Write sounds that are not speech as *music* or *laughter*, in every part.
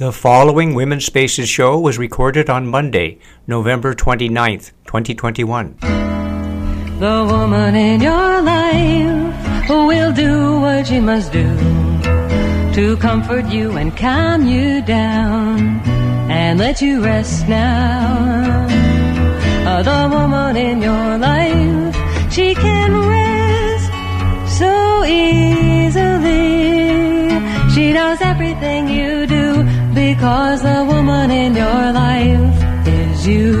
The following Women's Spaces show was recorded on Monday, November 29th, 2021. The woman in your life will do what she must do to comfort you and calm you down and let you rest now. Uh, the woman in your life, she can rest so easily. She knows everything you do because the woman in your life is you.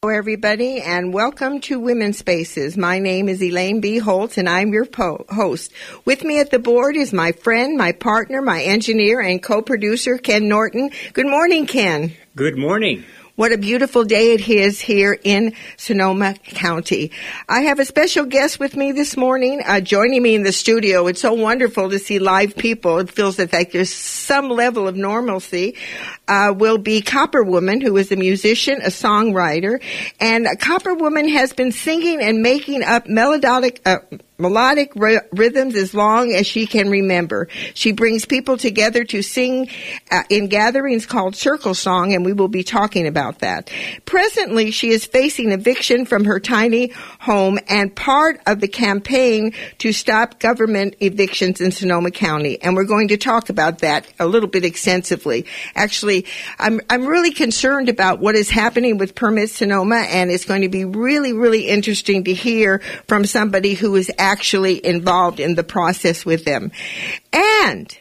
Hello, everybody, and welcome to Women's Spaces. My name is Elaine B. Holtz, and I'm your po- host. With me at the board is my friend, my partner, my engineer, and co-producer, Ken Norton. Good morning, Ken. Good morning. What a beautiful day it is here in Sonoma County. I have a special guest with me this morning, uh, joining me in the studio. It's so wonderful to see live people. It feels like there's some level of normalcy. Uh, will be Copper Woman, who is a musician, a songwriter, and Copper Woman has been singing and making up melodic, uh, melodic r- rhythms as long as she can remember. She brings people together to sing uh, in gatherings called Circle Song, and we will be talking about that. Presently, she is facing eviction from her tiny home and part of the campaign to stop government evictions in Sonoma County. And we're going to talk about that a little bit extensively. Actually, I'm, I'm really concerned about what is happening with Permit Sonoma, and it's going to be really, really interesting to hear from somebody who is actually involved in the process with them. And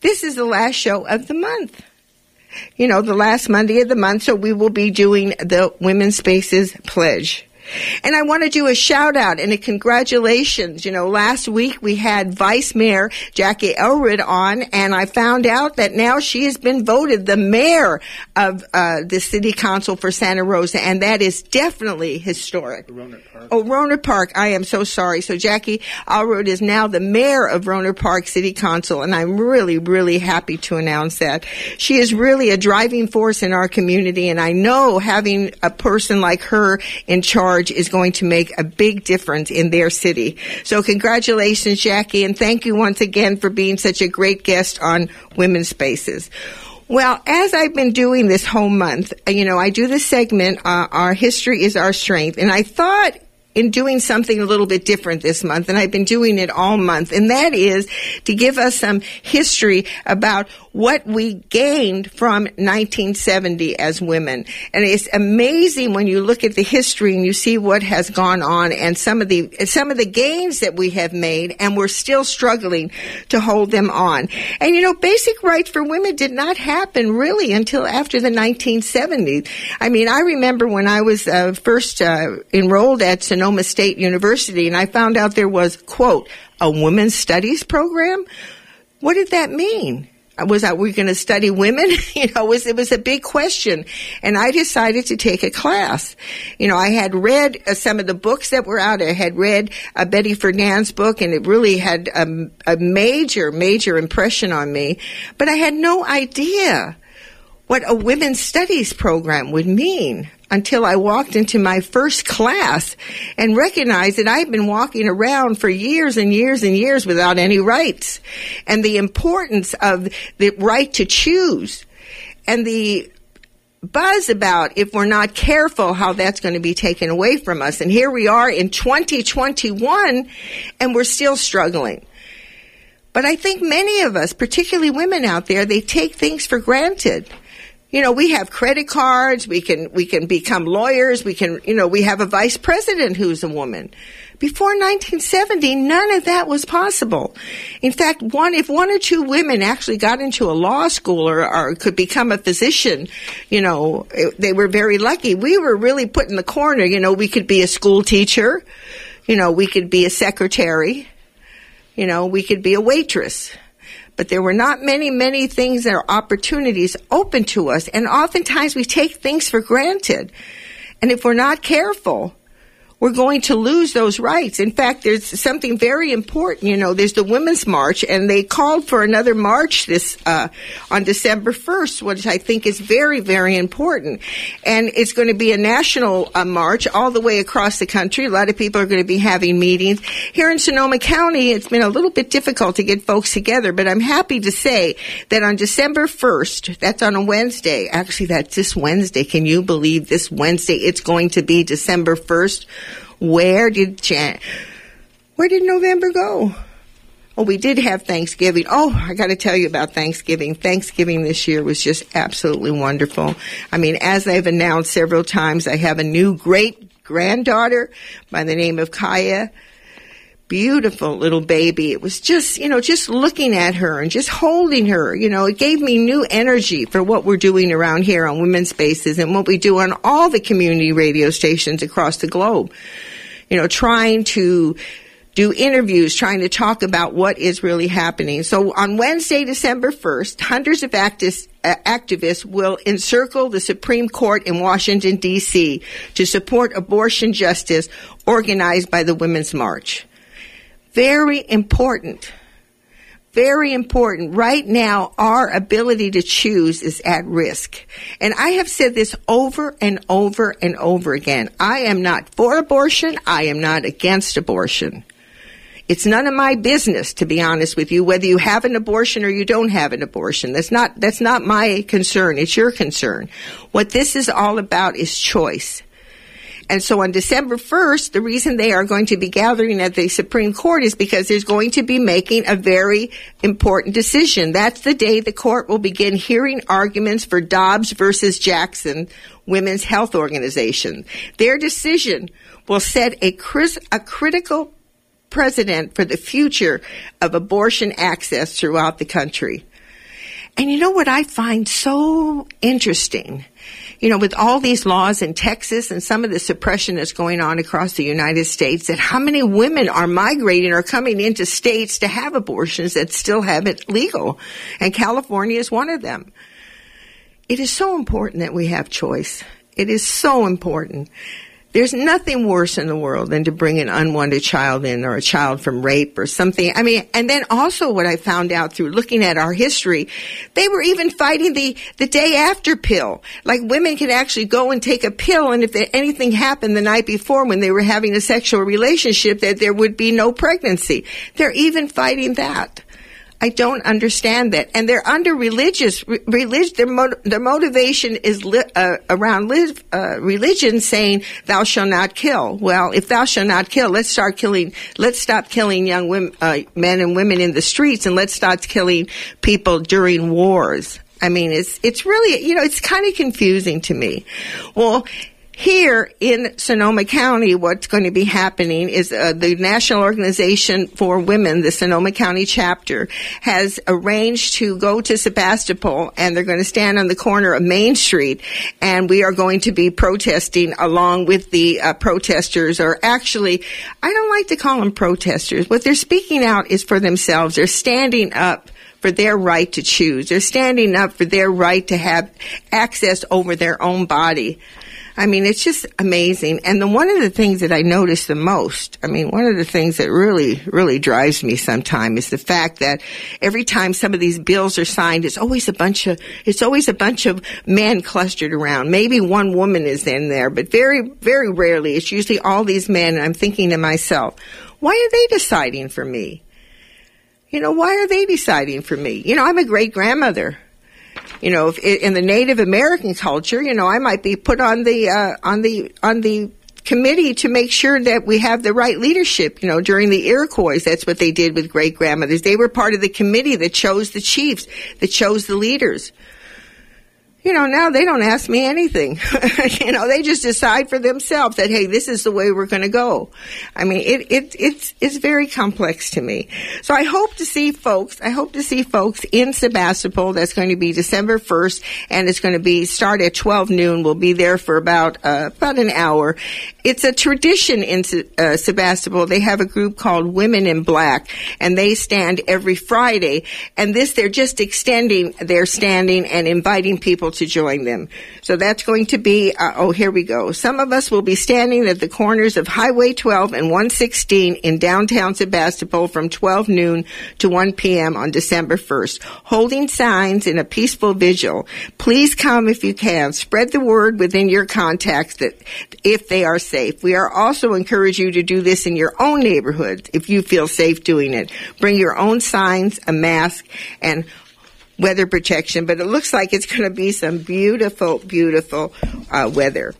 this is the last show of the month. You know, the last Monday of the month, so we will be doing the Women's Spaces Pledge. And I want to do a shout out and a congratulations. You know, last week we had Vice Mayor Jackie Elward on, and I found out that now she has been voted the mayor of uh, the City Council for Santa Rosa, and that is definitely historic. Park. Oh, Rohnert Park. I am so sorry. So Jackie Elward is now the mayor of Rohnert Park City Council, and I'm really, really happy to announce that. She is really a driving force in our community, and I know having a person like her in charge is going to make a big difference in their city. So congratulations, Jackie, and thank you once again for being such a great guest on Women's Spaces. Well, as I've been doing this whole month, uh, you know, I do this segment, uh, Our History is Our Strength, and I thought in doing something a little bit different this month, and I've been doing it all month, and that is to give us some history about what we gained from 1970 as women. And it's amazing when you look at the history and you see what has gone on and some of the some of the gains that we have made, and we're still struggling to hold them on. And you know, basic rights for women did not happen really until after the 1970s. I mean, I remember when I was uh, first uh, enrolled at Sonoma State University, and I found out there was quote a women's studies program. What did that mean? Was that we going to study women? *laughs* you know, it was, it was a big question. And I decided to take a class. You know, I had read uh, some of the books that were out. I had read uh, Betty Friedan's book and it really had a, a major, major impression on me. But I had no idea what a women's studies program would mean until I walked into my first class and recognized that I'd been walking around for years and years and years without any rights and the importance of the right to choose and the buzz about if we're not careful how that's going to be taken away from us. And here we are in 2021 and we're still struggling. But I think many of us, particularly women out there, they take things for granted you know, we have credit cards, we can, we can become lawyers, we can, you know, we have a vice president who's a woman. Before 1970, none of that was possible. In fact, one, if one or two women actually got into a law school or, or could become a physician, you know, they were very lucky. We were really put in the corner, you know, we could be a school teacher, you know, we could be a secretary, you know, we could be a waitress but there were not many, many things or opportunities open to us. And oftentimes we take things for granted. And if we're not careful, we're going to lose those rights. In fact, there's something very important. You know, there's the Women's March, and they called for another march this uh, on December 1st, which I think is very, very important. And it's going to be a national uh, march all the way across the country. A lot of people are going to be having meetings here in Sonoma County. It's been a little bit difficult to get folks together, but I'm happy to say that on December 1st, that's on a Wednesday. Actually, that's this Wednesday. Can you believe this Wednesday? It's going to be December 1st. Where did Jan- where did November go? Oh, we did have Thanksgiving. Oh, I got to tell you about Thanksgiving. Thanksgiving this year was just absolutely wonderful. I mean, as I've announced several times, I have a new great granddaughter by the name of Kaya. Beautiful little baby. It was just, you know, just looking at her and just holding her, you know, it gave me new energy for what we're doing around here on Women's Spaces and what we do on all the community radio stations across the globe. You know, trying to do interviews trying to talk about what is really happening. So on Wednesday, December 1st, hundreds of activists, uh, activists will encircle the Supreme Court in Washington, D.C. to support abortion justice organized by the Women's March. Very important. Very important. Right now, our ability to choose is at risk. And I have said this over and over and over again. I am not for abortion. I am not against abortion. It's none of my business, to be honest with you, whether you have an abortion or you don't have an abortion. That's not, that's not my concern. It's your concern. What this is all about is choice. And so on December 1st, the reason they are going to be gathering at the Supreme Court is because there's going to be making a very important decision. That's the day the court will begin hearing arguments for Dobbs versus Jackson Women's Health Organization. Their decision will set a, a critical precedent for the future of abortion access throughout the country. And you know what I find so interesting? You know, with all these laws in Texas and some of the suppression that's going on across the United States, that how many women are migrating or coming into states to have abortions that still have it legal. And California is one of them. It is so important that we have choice. It is so important. There's nothing worse in the world than to bring an unwanted child in or a child from rape or something. I mean, and then also what I found out through looking at our history, they were even fighting the, the day after pill. Like women could actually go and take a pill and if anything happened the night before when they were having a sexual relationship that there would be no pregnancy. They're even fighting that. I don't understand that. And they're under religious, religion, their, mo- their motivation is li- uh, around uh, religion saying, thou shalt not kill. Well, if thou shalt not kill, let's start killing, let's stop killing young women, uh, men and women in the streets and let's start killing people during wars. I mean, it's, it's really, you know, it's kind of confusing to me. Well, here in Sonoma County, what's going to be happening is uh, the National Organization for Women, the Sonoma County chapter, has arranged to go to Sebastopol and they're going to stand on the corner of Main Street and we are going to be protesting along with the uh, protesters or actually, I don't like to call them protesters. What they're speaking out is for themselves. They're standing up for their right to choose. They're standing up for their right to have access over their own body. I mean, it's just amazing. And the, one of the things that I notice the most, I mean, one of the things that really, really drives me sometimes is the fact that every time some of these bills are signed, it's always a bunch of, it's always a bunch of men clustered around. Maybe one woman is in there, but very, very rarely. It's usually all these men. And I'm thinking to myself, why are they deciding for me? You know, why are they deciding for me? You know, I'm a great grandmother you know, if, in the Native American culture, you know, I might be put on the uh, on the on the committee to make sure that we have the right leadership. You know, during the Iroquois, that's what they did with great grandmothers. They were part of the committee that chose the chiefs, that chose the leaders you know, now they don't ask me anything. *laughs* you know, they just decide for themselves that, hey, this is the way we're going to go. I mean, it, it, it's, it's very complex to me. So I hope to see folks, I hope to see folks in Sebastopol. That's going to be December 1st and it's going to be start at 12 noon. We'll be there for about, uh, about an hour. It's a tradition in uh, Sebastopol. They have a group called Women in Black and they stand every Friday. And this, they're just extending their standing and inviting people to join them. So that's going to be, uh, oh, here we go. Some of us will be standing at the corners of Highway 12 and 116 in downtown Sebastopol from 12 noon to 1 p.m. on December 1st, holding signs in a peaceful vigil. Please come if you can. Spread the word within your contacts that if they are safe. We are also encourage you to do this in your own neighborhood if you feel safe doing it. Bring your own signs, a mask, and weather protection, but it looks like it's going to be some beautiful, beautiful uh, weather.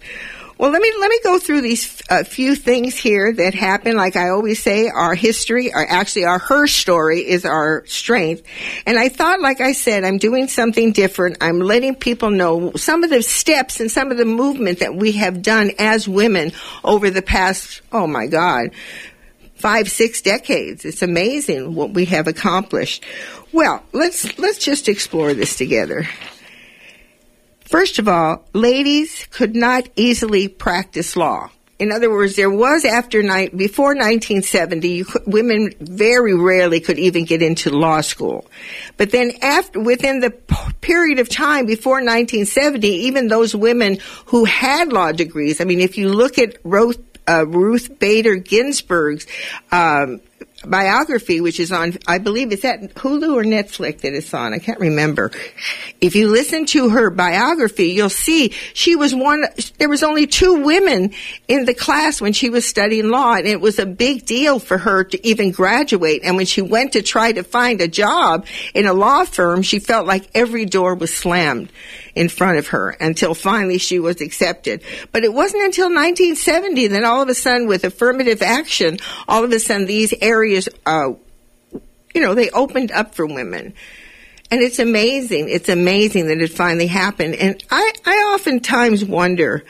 Well, let me let me go through these uh, few things here that happen. Like I always say, our history, or actually our her story, is our strength. And I thought, like I said, I'm doing something different. I'm letting people know some of the steps and some of the movement that we have done as women over the past. Oh my God, five, six decades. It's amazing what we have accomplished. Well, let's let's just explore this together. First of all, ladies could not easily practice law. In other words, there was after ni- before 1970, could, women very rarely could even get into law school. But then after, within the p- period of time before 1970, even those women who had law degrees, I mean, if you look at Ruth, uh, Ruth Bader Ginsburg's um, biography, which is on, I believe it's at Hulu or Netflix that it's on. I can't remember. If you listen to her biography, you'll see she was one, there was only two women in the class when she was studying law and it was a big deal for her to even graduate. And when she went to try to find a job in a law firm, she felt like every door was slammed in front of her until finally she was accepted. But it wasn't until 1970 that all of a sudden with affirmative action, all of a sudden these areas, uh, you know, they opened up for women. And it's amazing. It's amazing that it finally happened. And I, I oftentimes wonder,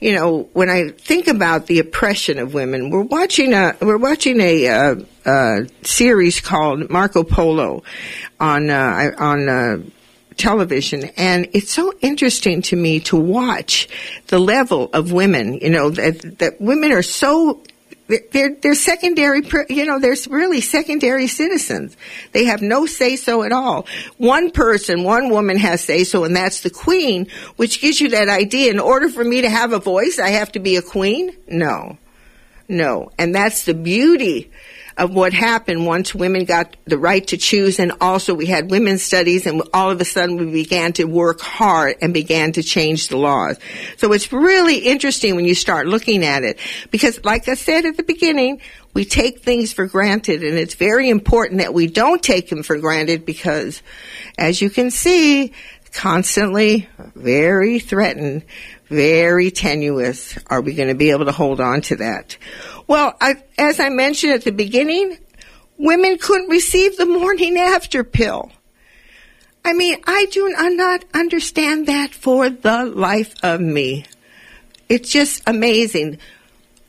you know, when I think about the oppression of women, we're watching a we're watching a, uh, uh, series called Marco Polo on uh, on uh, television. And it's so interesting to me to watch the level of women you know that, that women are so they're they're secondary you know they're really secondary citizens. They have no say so at all. One person one woman has say so and that's the queen which gives you that idea. In order for me to have a voice i have to be a queen? No. No. And that's the beauty of what happened once women got the right to choose and also we had women's studies and all of a sudden we began to work hard and began to change the laws. So it's really interesting when you start looking at it because like I said at the beginning, we take things for granted and it's very important that we don't take them for granted because as you can see, constantly very threatened, very tenuous. Are we going to be able to hold on to that? Well, I, as I mentioned at the beginning, women couldn't receive the morning after pill. I mean, I do not understand that for the life of me. It's just amazing.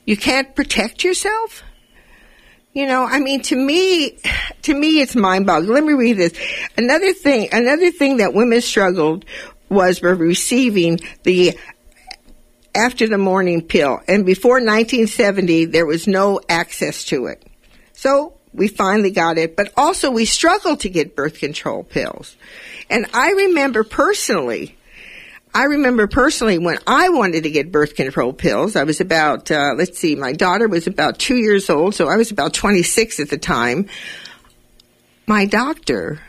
You can't protect yourself? You know, I mean, to me, to me, it's mind boggling. Let me read this. Another thing, another thing that women struggled was receiving the after the morning pill. And before 1970, there was no access to it. So we finally got it, but also we struggled to get birth control pills. And I remember personally, I remember personally when I wanted to get birth control pills, I was about, uh, let's see, my daughter was about two years old, so I was about 26 at the time. My doctor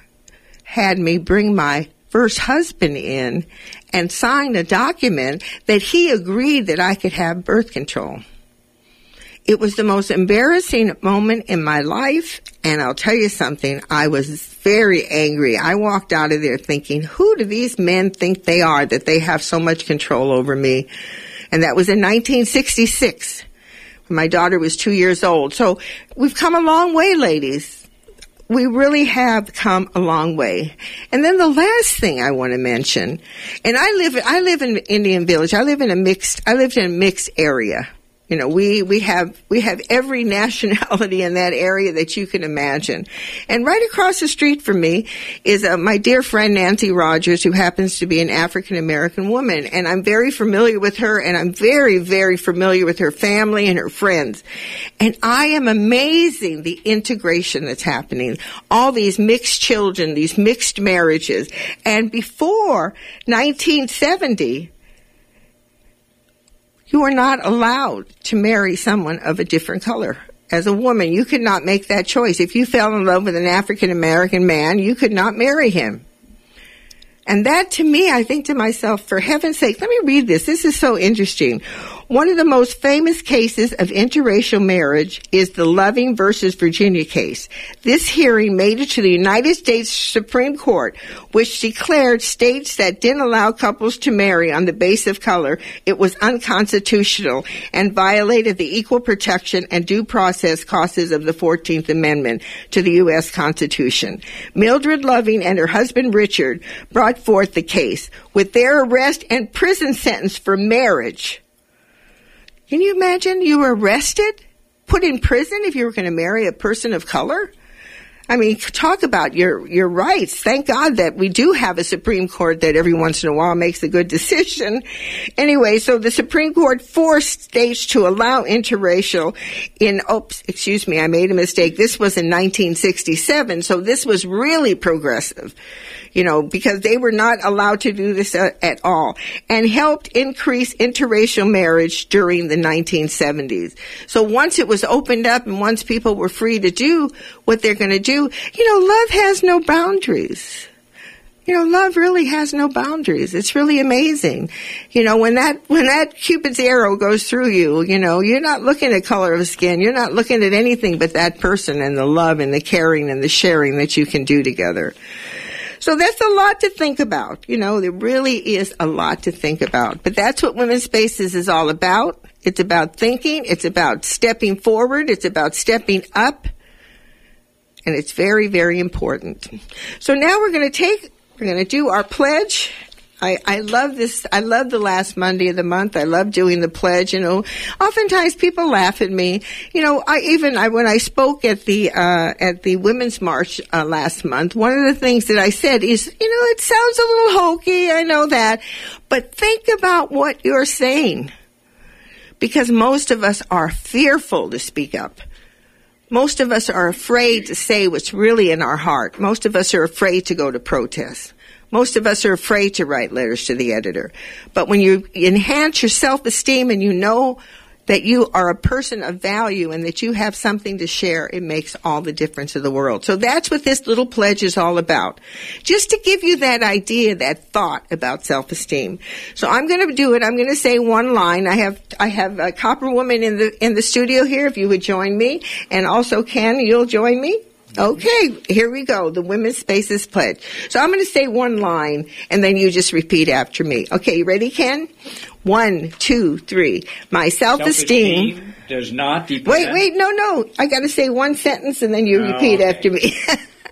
had me bring my first husband in and signed a document that he agreed that I could have birth control. It was the most embarrassing moment in my life, and I'll tell you something, I was very angry. I walked out of there thinking, who do these men think they are that they have so much control over me? And that was in 1966. My daughter was two years old. So we've come a long way, ladies we really have come a long way. And then the last thing I want to mention, and I live, I live in Indian Village. I live in a mixed, I lived in a mixed area. You know, we, we have, we have every *laughs* nationality in that area that you can imagine. And right across the street from me is uh, my dear friend Nancy Rogers, who happens to be an African American woman. And I'm very familiar with her and I'm very, very familiar with her family and her friends. And I am amazing the integration that's happening. All these mixed children, these mixed marriages. And before 1970, you are not allowed to marry someone of a different color. As a woman, you could not make that choice. If you fell in love with an African American man, you could not marry him. And that to me, I think to myself, for heaven's sake, let me read this. This is so interesting. One of the most famous cases of interracial marriage is the Loving versus Virginia case. This hearing made it to the United States Supreme Court, which declared states that didn't allow couples to marry on the basis of color, it was unconstitutional and violated the equal protection and due process clauses of the 14th Amendment to the U.S. Constitution. Mildred Loving and her husband Richard brought forth the case with their arrest and prison sentence for marriage can you imagine you were arrested, put in prison if you were going to marry a person of color? I mean, talk about your, your rights. Thank God that we do have a Supreme Court that every once in a while makes a good decision. Anyway, so the Supreme Court forced states to allow interracial in, oops, excuse me, I made a mistake. This was in 1967, so this was really progressive you know, because they were not allowed to do this uh, at all and helped increase interracial marriage during the 1970s. So once it was opened up and once people were free to do what they're going to do, you know, love has no boundaries. You know, love really has no boundaries. It's really amazing. You know, when that, when that Cupid's arrow goes through you, you know, you're not looking at color of skin. You're not looking at anything but that person and the love and the caring and the sharing that you can do together. So that's a lot to think about. You know, there really is a lot to think about. But that's what Women's Spaces is all about. It's about thinking. It's about stepping forward. It's about stepping up. And it's very, very important. So now we're going to take, we're going to do our pledge I, I love this. I love the last Monday of the month. I love doing the pledge. You know, oftentimes people laugh at me. You know, I even I when I spoke at the uh, at the Women's March uh, last month, one of the things that I said is, you know, it sounds a little hokey. I know that, but think about what you're saying, because most of us are fearful to speak up. Most of us are afraid to say what's really in our heart. Most of us are afraid to go to protest. Most of us are afraid to write letters to the editor. But when you enhance your self-esteem and you know that you are a person of value and that you have something to share, it makes all the difference in the world. So that's what this little pledge is all about. Just to give you that idea, that thought about self-esteem. So I'm going to do it. I'm going to say one line. I have, I have a copper woman in the, in the studio here if you would join me. And also Ken, you'll join me. Okay, here we go. The Women's Spaces Pledge. So I'm going to say one line and then you just repeat after me. Okay, you ready, Ken? One, two, three. My self-esteem, self-esteem does not depend. Wait, wait, no, no. I got to say one sentence and then you Oh, repeat okay. after me.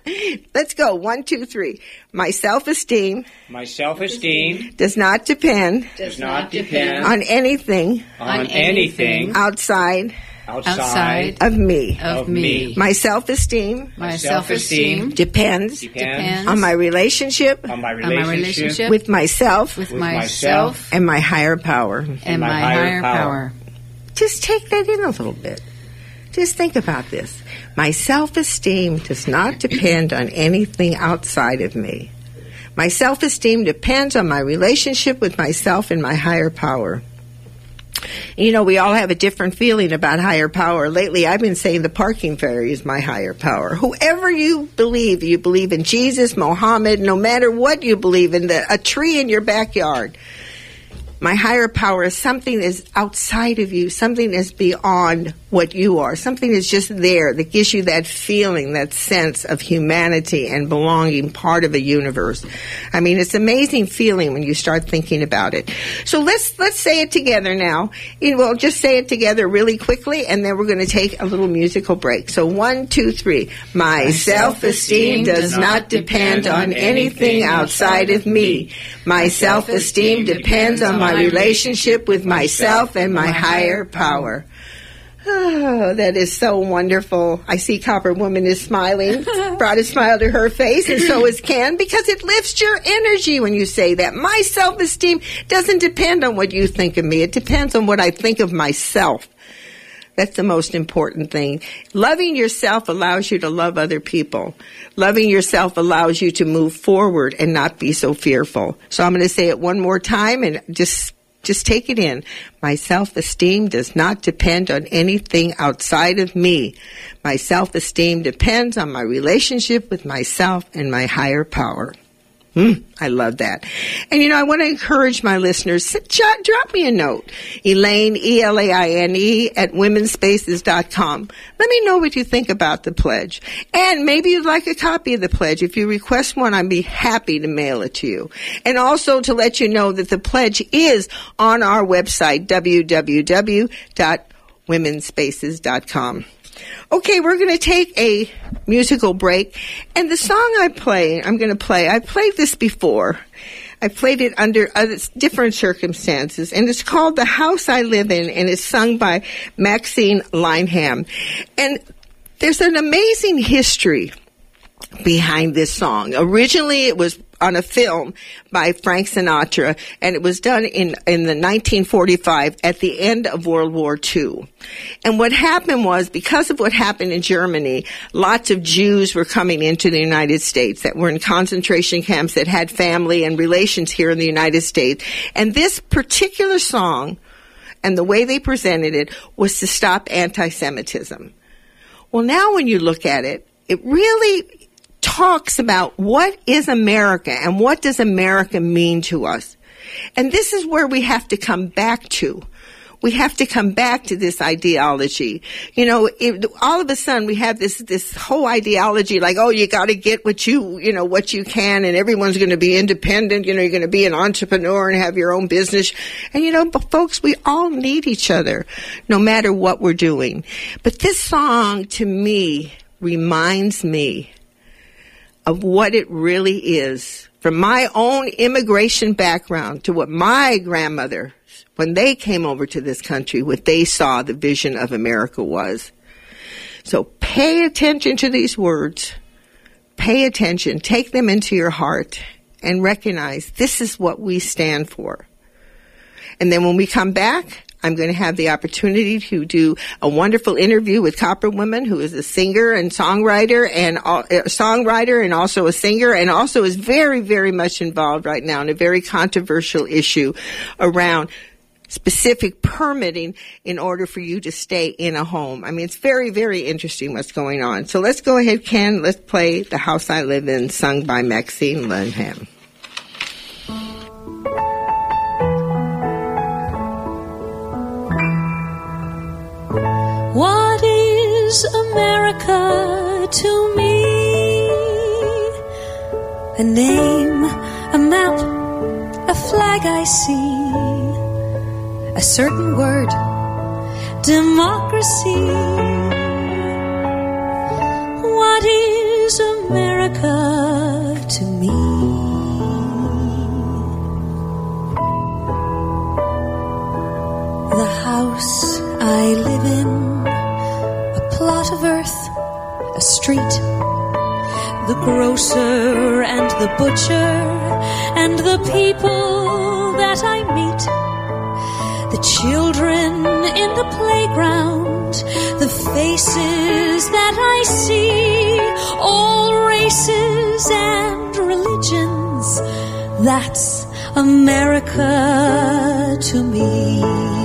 *laughs* Let's go. One, two, three. My self-esteem My self-esteem does not depend does not depend on anything on on anything anything outside outside outside of me. of Of me. me. My self-esteem My self-esteem self-esteem depends depends depends on my relationship on my on my relationship, relationship with myself with with myself myself and my higher power. and my my higher higher power. power. Just take that in a little bit. Just think about this. My self esteem does not depend on anything outside of me. My self esteem depends on my relationship with myself and my higher power. You know, we all have a different feeling about higher power. Lately, I've been saying the parking fairy is my higher power. Whoever you believe, you believe in Jesus, Mohammed, no matter what you believe in, the, a tree in your backyard. My higher power is something that's outside of you, something that's beyond what you are, something that's just there that gives you that feeling, that sense of humanity and belonging, part of a universe. I mean, it's an amazing feeling when you start thinking about it. So let's let's say it together now. We'll just say it together really quickly, and then we're going to take a little musical break. So one, two, three. My self-esteem does not depend on anything outside of me. My self-esteem depends on my relationship with myself and my higher power. Oh, that is so wonderful. I see Copper Woman is smiling, *laughs* brought a smile to her face, and so is Ken, because it lifts your energy when you say that. My self esteem doesn't depend on what you think of me, it depends on what I think of myself. That's the most important thing. Loving yourself allows you to love other people. Loving yourself allows you to move forward and not be so fearful. So I'm going to say it one more time and just just take it in. My self-esteem does not depend on anything outside of me. My self-esteem depends on my relationship with myself and my higher power. Mm, I love that. And you know, I want to encourage my listeners, drop, drop me a note. Elaine, E-L-A-I-N-E at womenspaces.com. Let me know what you think about the pledge. And maybe you'd like a copy of the pledge. If you request one, I'd be happy to mail it to you. And also to let you know that the pledge is on our website, www.womenspaces.com. Okay, we're going to take a musical break. And the song I play, I'm going to play, I've played this before. I played it under other, different circumstances, and it's called The House I Live In, and it's sung by Maxine Linehan. And there's an amazing history behind this song. Originally, it was on a film by Frank Sinatra, and it was done in, in the 1945 at the end of World War II. And what happened was, because of what happened in Germany, lots of Jews were coming into the United States that were in concentration camps that had family and relations here in the United States. And this particular song, and the way they presented it, was to stop anti-Semitism. Well, now when you look at it, it really talks about what is America and what does America mean to us. And this is where we have to come back to. We have to come back to this ideology. You know, it, all of a sudden we have this, this whole ideology like, oh, you gotta get what you, you know, what you can and everyone's gonna be independent. You know, you're gonna be an entrepreneur and have your own business. And you know, but folks, we all need each other no matter what we're doing. But this song to me reminds me of what it really is from my own immigration background to what my grandmother, when they came over to this country, what they saw the vision of America was. So pay attention to these words. Pay attention. Take them into your heart and recognize this is what we stand for. And then when we come back, I'm going to have the opportunity to do a wonderful interview with Copper Woman, who is a singer and songwriter and uh, songwriter and also a singer and also is very, very much involved right now in a very controversial issue around specific permitting in order for you to stay in a home. I mean, it's very, very interesting what's going on. So let's go ahead, Ken. Let's play The House I Live In, sung by Maxine Linehan. Is America to me? A name, a map, a flag I see, a certain word, democracy. What is America to me? The house I live in plot of earth, a street, the grocer and the butcher, and the people that I meet, the children in the playground, the faces that I see, all races and religions. That's America to me.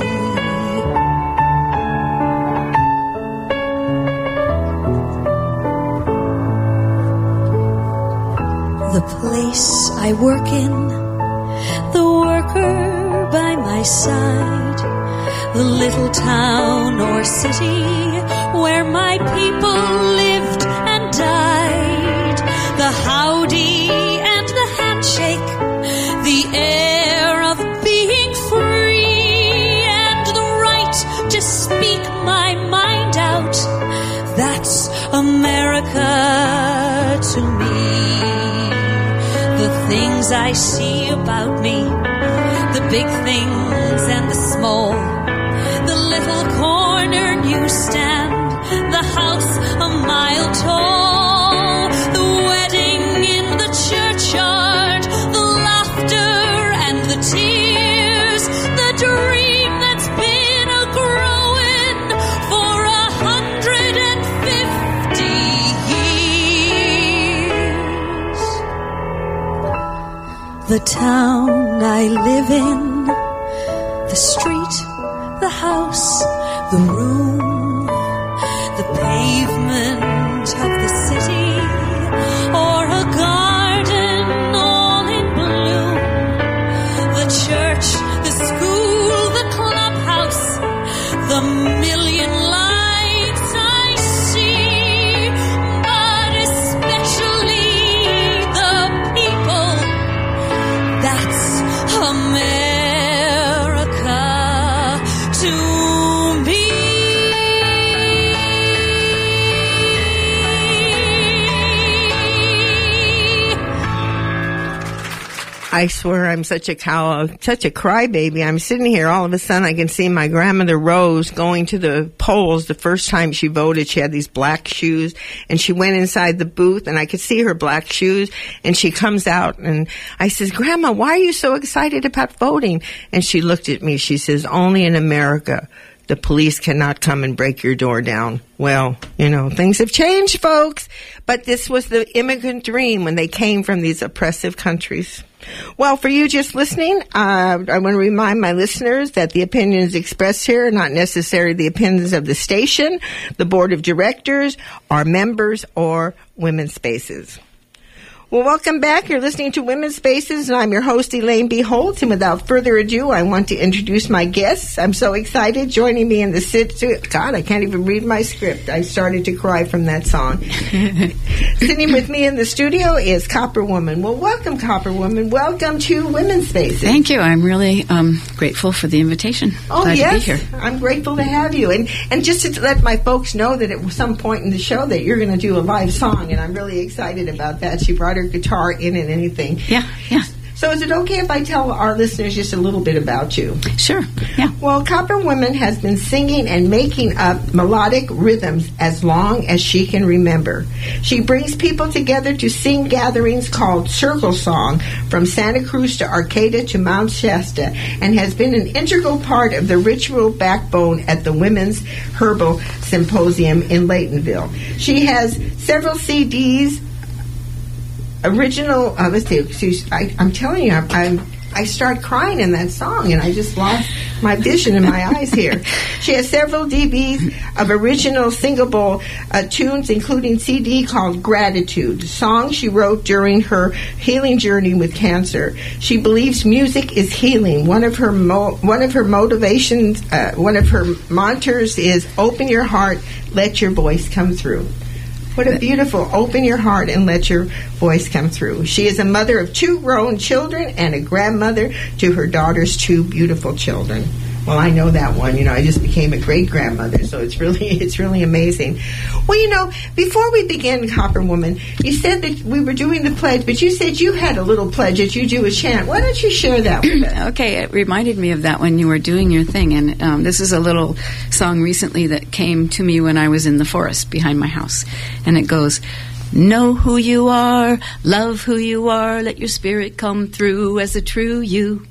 Place I work in, the worker by my side, the little town or city where my people lived and died, the howdy and the handshake, the air of being free and the right to speak my mind out. That's America to me I see about me, the big things The town I live in, the street, I swear I'm such a cow, such a crybaby. I'm sitting here, all of a sudden I can see my grandmother Rose going to the polls the first time she voted. She had these black shoes and she went inside the booth and I could see her black shoes and she comes out and I says, Grandma, why are you so excited about voting? And she looked at me. She says, only in America. The police cannot come and break your door down. Well, you know, things have changed, folks. But this was the immigrant dream when they came from these oppressive countries. Well, for you just listening, uh, I want to remind my listeners that the opinions expressed here are not necessarily the opinions of the station, the board of directors, our members, or women's spaces. Well, welcome back. You're listening to Women's Spaces, and I'm your host, Elaine B. Holtz. And without further ado, I want to introduce my guests. I'm so excited. Joining me in the sit. God, I can't even read my script. I started to cry from that song. *laughs* Sitting with me in the studio is Copper Woman. Well, welcome, Copper Woman. Welcome to Women's Spaces. Thank you. I'm really um, grateful for the invitation. Oh Glad yes, to be here. I'm grateful to have you, and and just to let my folks know that at some point in the show that you're going to do a live song, and I'm really excited about that. She brought guitar in and anything. Yeah, yeah. So is it okay if I tell our listeners just a little bit about you? Sure. Yeah. Well, Copper Woman has been singing and making up melodic rhythms as long as she can remember. She brings people together to sing gatherings called Circle Song from Santa Cruz to Arcata to Mount Shasta and has been an integral part of the ritual backbone at the Women's Herbal Symposium in Laytonville. She has several CDs, original. Uh, let's see. she's- I, I'm telling you, I'm, I'm. I start crying in that song, and I just lost my vision in my eyes here. *laughs* She has several DVDs of original singable uh, tunes, including CD called "Gratitude," song she wrote during her healing journey with cancer. She believes music is healing. One of her mo- one of her motivations, uh, one of her mantras is "Open your heart, let your voice come through." What a beautiful, open your heart and let your voice come through. She is a mother of two grown children and a grandmother to her daughter's two beautiful children. Well, I know that one. You know, I just became a great grandmother, so it's really, *laughs* it's really amazing. Well, you know, before we begin, Copper Woman, you said that we were doing the pledge, but you said you had a little pledge that you do a chant. Why don't you share that with us? *clears throat* Okay, it reminded me of that when you were doing your thing, and um, this is a little song recently that came to me when I was in the forest behind my house, and it goes. Know who you are, love who you are, let your spirit come through as a true you.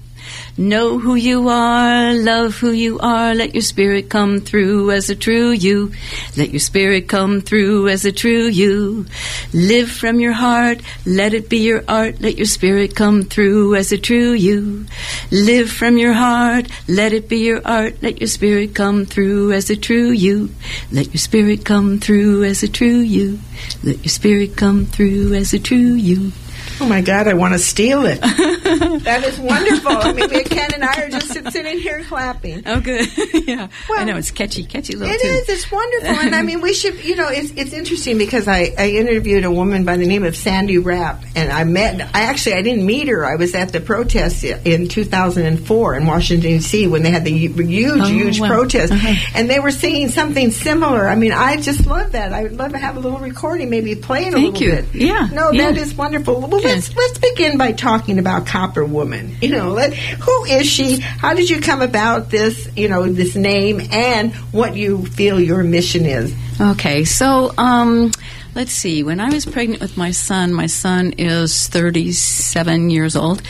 Know who you are, love who you are, let your spirit come through as a true you. Let your spirit come through as a true you. Live from your heart, let it be your art, let your spirit come through as a true you. Live from your heart, let it be your art, let your spirit come through as a true you. Let your spirit come through as a true you. Let your spirit come through as a true you. Oh my God, I want to steal it. *laughs* *laughs* that is wonderful. I mean, Ken and I are just sitting here clapping. Oh, good. *laughs* yeah. Well, I know it's catchy, catchy little It tune. is. It's wonderful, *laughs* and I mean, we should. You know, it's it's interesting because I I interviewed a woman by the name of Sandy Rapp, and I met. I actually I didn't meet her. I was at the protest in 2004 in Washington D.C. when they had the huge, Oh, huge wow. protest, Uh-huh. and they were singing something similar. I mean, I just love that. I would love to have a little recording, maybe play it a Thank little you. bit. Yeah, No, yeah. that is wonderful. Well, Yeah. let's let's begin by talking about Woman? You know, let, who is she? How did you come about this, you know, this name and what you feel your mission is? Okay, so um, let's see. When I was pregnant with my son, my son is 37 years old.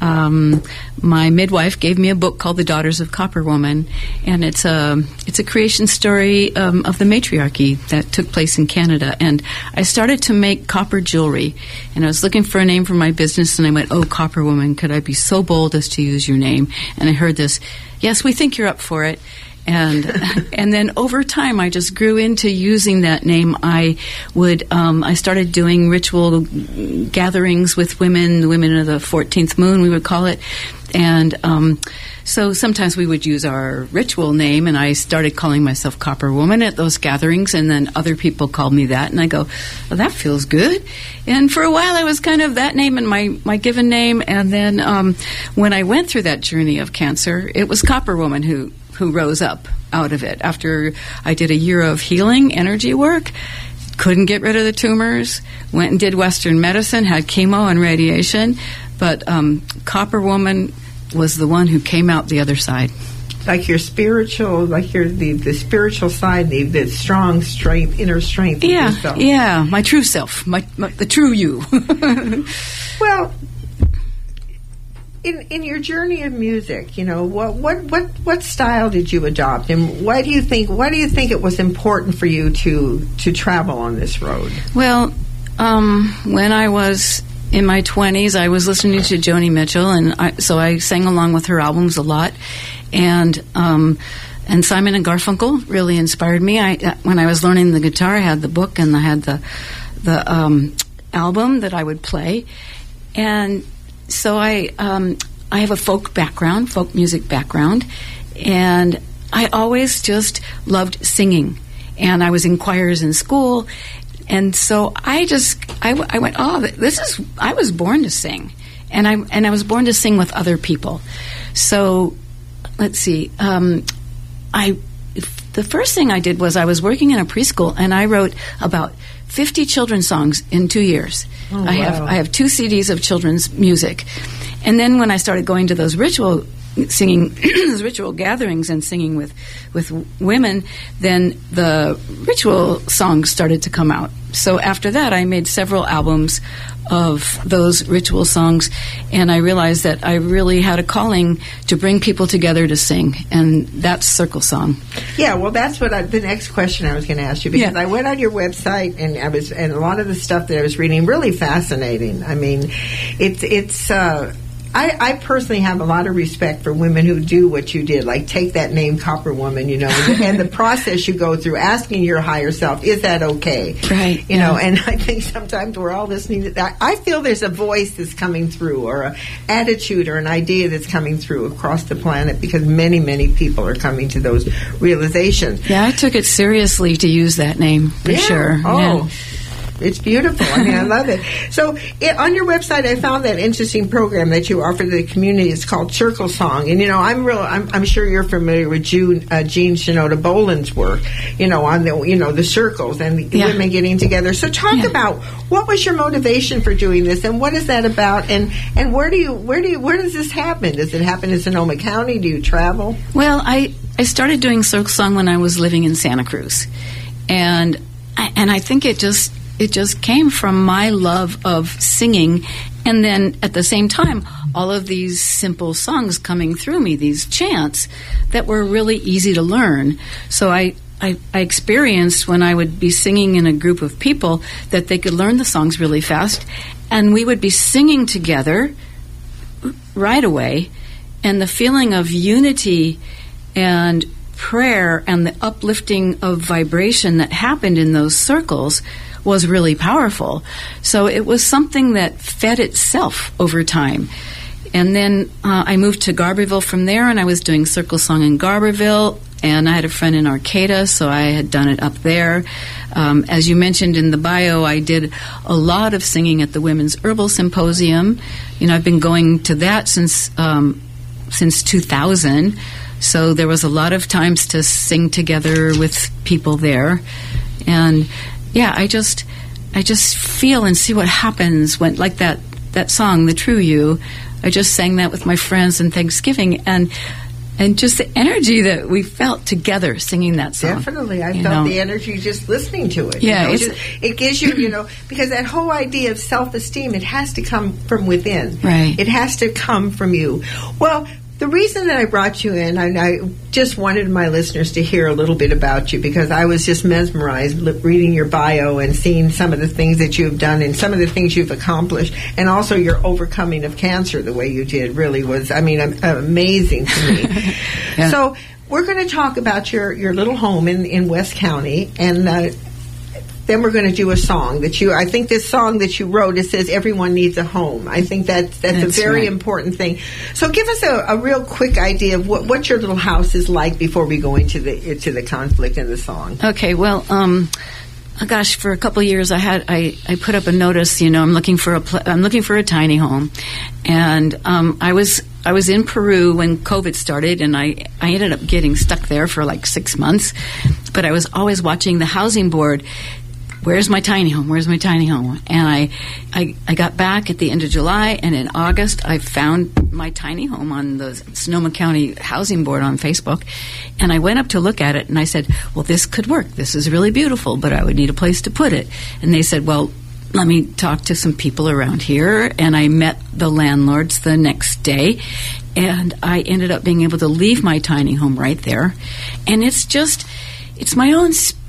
Um, my midwife gave me a book called The Daughters of Copper Woman, and it's a it's a creation story um, of the matriarchy that took place in Canada. And I started to make copper jewelry, and I was looking for a name for my business, and I went, "Oh, Copper Woman, could I be so bold as to use your name?" And I heard this, "Yes, we think you're up for it." And and then over time I just grew into using that name. I would um, I started doing ritual gatherings with women, the women of the fourteenth moon, we would call it, and um, so sometimes we would use our ritual name, and I started calling myself Copper Woman at those gatherings, and then other people called me that, and I go, well, that feels good. And for a while, I was kind of that name and my my given name, and then um, when I went through that journey of cancer, it was Copper Woman who who rose up out of it after I did a year of healing energy work. Couldn't get rid of the tumors. Went and did Western medicine, had chemo and radiation, but um, Copperwoman was the one who came out the other side. Like your spiritual, like your the, the spiritual side, the, the strong strength, inner strength. Yeah, yourself. yeah, my true self, my, my the true you. *laughs* Well, in in your journey of music, you know, what what what what style did you adopt, and why do you think why do you think it was important for you to to travel on this road? Well, um, when I was in my 20s, I was listening to Joni Mitchell, and I, so I sang along with her albums a lot. And um, and Simon and Garfunkel really inspired me. I uh, when I was learning the guitar, I had the book and I had the the um, album that I would play, and so I um, I have a folk background, folk music background, and I always just loved singing, and I was in choirs in school, and so I just I went oh this is I was born to sing, and I and I was born to sing with other people, so let's see um, I the first thing I did was I was working in a preschool and I wrote about 50 children's songs in two years. Oh, I have. I have two CDs of children's music, and then when I started going to those ritual singing *clears throat* those ritual gatherings and singing with with women, then the ritual songs started to come out. So after that, I made several albums of those ritual songs, and I realized that I really had a calling to bring people together to sing, and that's Circle Song. Yeah, well, that's what I, the next question I was going to ask you because Yeah. I went on your website and I was and a lot of the stuff that I was reading really fascinating. I mean, it's it's. Uh, I, I personally have a lot of respect for women who do what you did, like take that name Copperwoman, you know, and the *laughs* process you go through, asking your higher self, is that okay? Right, You know, and I think sometimes we're all listening to that. I feel there's a voice that's coming through, or an attitude, or an idea that's coming through across the planet because many, many people are coming to those realizations. Yeah, I took it seriously to use that name for Yeah. sure. Oh. Yeah. It's beautiful. I mean, I love it. So, it, on your website, I found that interesting program that you offer to the community. It's called Circle Song, and you know, I'm real. I'm, I'm sure you're familiar with June, uh, Jean Shinoda Bolen's work. You know, on the you know the circles and the Yeah. women getting together. So, talk Yeah. about what was your motivation for doing this, and what is that about, and and where do you where do you where does this happen? Does it happen in Sonoma County? Do you travel? Well, I, I started doing Circle Song when I was living in Santa Cruz, and I, and I think it just it just came from my love of singing, and then at the same time, all of these simple songs coming through me, these chants that were really easy to learn. So I. I, I experienced when I would be singing in a group of people that they could learn the songs really fast, and we would be singing together right away, and the feeling of unity and prayer and the uplifting of vibration that happened in those circles was really powerful. So it was something that fed itself over time. And then uh, I moved to Garberville from there, and I was doing Circle Song in Garberville. And I had a friend in Arcata, so I had done it up there. Um, as you mentioned in the bio, I did a lot of singing at the Women's Herbal Symposium. You know, I've been going to that since um, since 2000. So there was a lot of times to sing together with people there, and yeah, I just I just feel and see what happens when like that that song, "The True You." I just sang that with my friends in Thanksgiving, and and just the energy that we felt together singing that song. Definitely, I felt know. the energy just listening to it. Yeah, you know, just- it gives you, you know, *clears throat* because that whole idea of self-esteem, it has to come from within. Right. It has to come from you. Well, the reason that I brought you in, and I just wanted my listeners to hear a little bit about you because I was just mesmerized reading your bio and seeing some of the things that you've done and some of the things you've accomplished, and also your overcoming of cancer the way you did really was, I mean, am- amazing to me. *laughs* Yeah. So we're going to talk about your, your little home in, in West County, and uh, then we're going to do a song that you. I think this song that you wrote it says everyone needs a home. I think that's that's, That's a very right. important thing. So give us a, a real quick idea of what, what your little house is like before we go into the into the conflict in the song. Okay, well, um, oh gosh, for a couple of years, I had I, I put up a notice. You know, I'm looking for a pl- I'm looking for a tiny home, and um, I was I was in Peru when COVID started, and I I ended up getting stuck there for like six months, but I was always watching the housing board. Where's my tiny home? Where's my tiny home? And I, I, I got back at the end of July, and in August, I found my tiny home on the Sonoma County Housing Board on Facebook, and I went up to look at it, and I said, "Well, this could work. This is really beautiful, but I would need a place to put it." And they said, "Well." Let me talk to some people around here, and I met the landlords the next day, and I ended up being able to leave my tiny home right there. And it's just, it's my own space,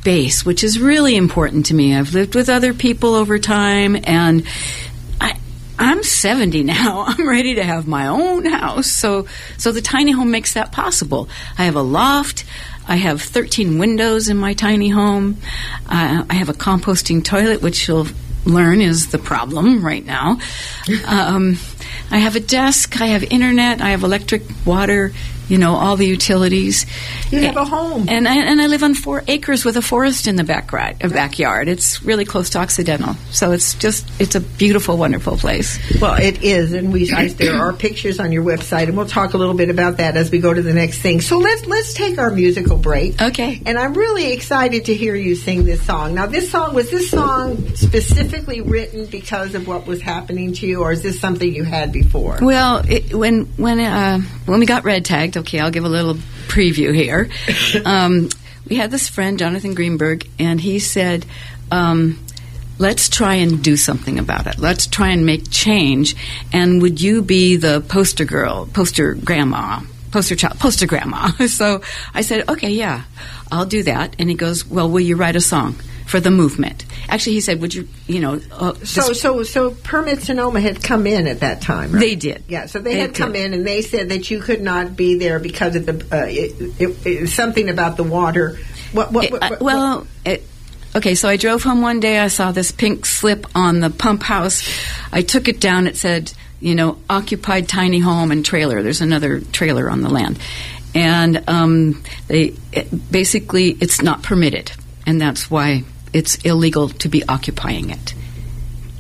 which is really important to me. I've lived with other people over time, and I, I'm 70 *laughs* now. I'm ready to have my own house. So, so the tiny home makes that possible. I have a loft. I have 13 windows in my tiny home. Uh, I have a composting toilet, which you'll learn is the problem right now. *laughs* Um, I have a desk. I have internet. I have electric, water. You know all the utilities. You have a home. And I, and I live on four acres with a forest in the back right, uh, backyard. It's really close to Occidental, so it's just it's a beautiful, wonderful place. Well, it is, and we I, there are pictures on your website, and we'll talk a little bit about that as we go to the next thing. So let's let's take our musical break. Okay. And I'm really excited to hear you sing this song. Now, this song was this song specifically written because of what was happening to you, or is this something you had before? Well, it, when when uh, when we got red tagged, okay, I'll give a little preview here. *laughs* Um, we had this friend, Jonathan Greenberg, and he said, um, "Let's try and do something about it. Let's try and make change." And would you be the poster girl, poster grandma? Poster child, poster grandma. *laughs* So I said, okay, yeah, I'll do that. And he goes, well, will you write a song for the movement? Actually, he said, would you, you know, uh, So, so, so Permit Sonoma had come in at that time. Right? They did. Yeah, so they, They had come did. in and they said that you could not be there because of the uh, it, it, it, something about the water. What? What? It- what, what- well, okay. So I drove home one day. I saw this pink slip on the pump house. I took it down. It said, you know, occupied tiny home and trailer. There's another trailer on the land, and um, they it, basically it's not permitted, and that's why it's illegal to be occupying it.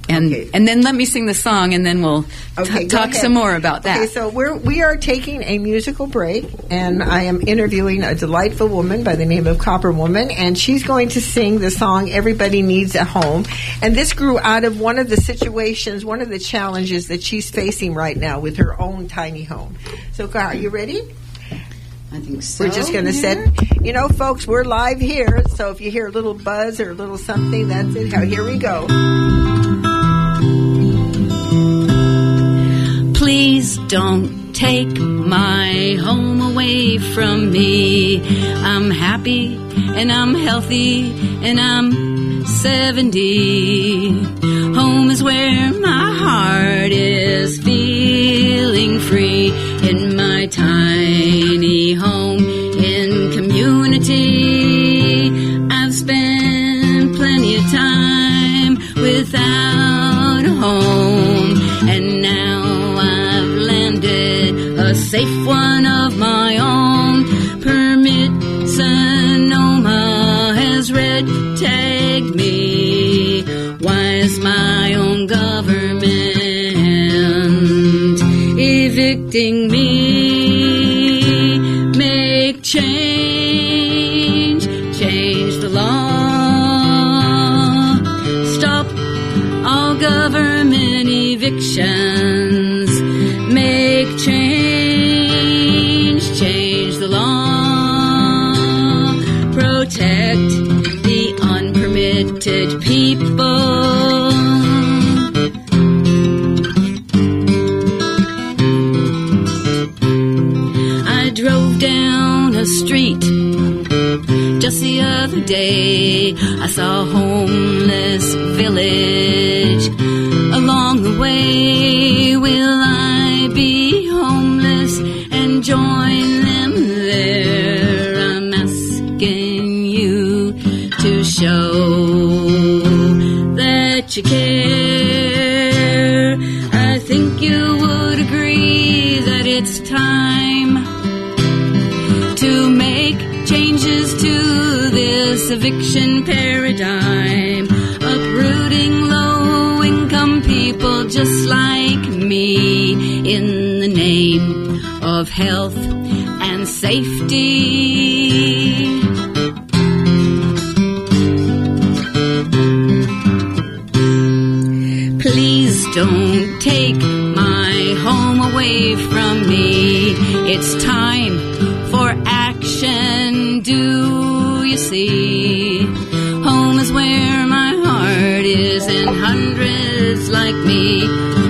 And Okay. and then let me sing the song, and then we'll Okay, go talk ahead. some more about that. Okay, so we're we are taking a musical break, and I am interviewing a delightful woman by the name of Copperwoman, and she's going to sing the song "Everybody Needs a Home," and this grew out of one of the situations, one of the challenges that she's facing right now with her own tiny home. So, are you ready? I think so. We're just going to yeah. set, you know, folks, we're live here, so if you hear a little buzz or a little something, that's it. How here we go. Please don't take my home away from me. I'm happy and I'm healthy and I'm 70. Home is where my heart is feeling free in my tiny home in community. I've spent plenty of time without a home and now I've landed a safe one of my own. Permit Sonoma has red tagged me. Why is my own government evicting me? Street. Just the other day, I saw a homeless village. Along the way, will I be homeless and join them there? I'm asking you to show that you care. Eviction paradigm, uprooting low income people just like me in the name of health and safety. Please don't take my home away from me. It's time for action, do you see? Me,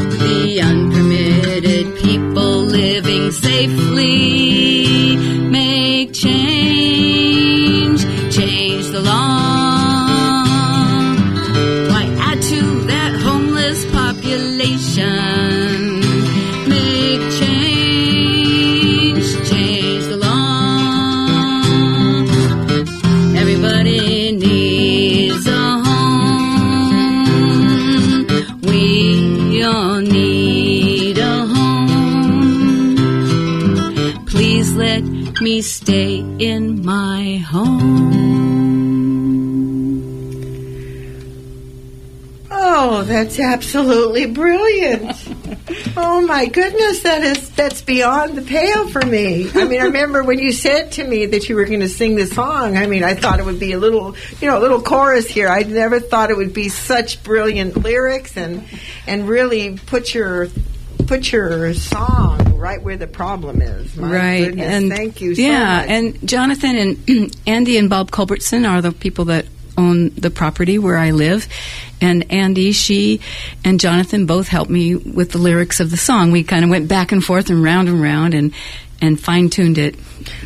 We all need a home. Please let me stay in my home. Oh, that's absolutely brilliant. Oh my goodness, that is that's beyond the pale for me. I mean, I *laughs* remember when you said to me that you were going to sing the song. I mean, I thought it would be a little, you know, a little chorus here. I never thought it would be such brilliant lyrics and and really put your put your song right where the problem is. My right goodness, and thank you so yeah much. and jonathan and *clears throat* andy and bob culbertson are the people that own the property where i live. And andy she and jonathan both helped me with the lyrics of the song. We kind of went back and forth and round and round and and fine-tuned it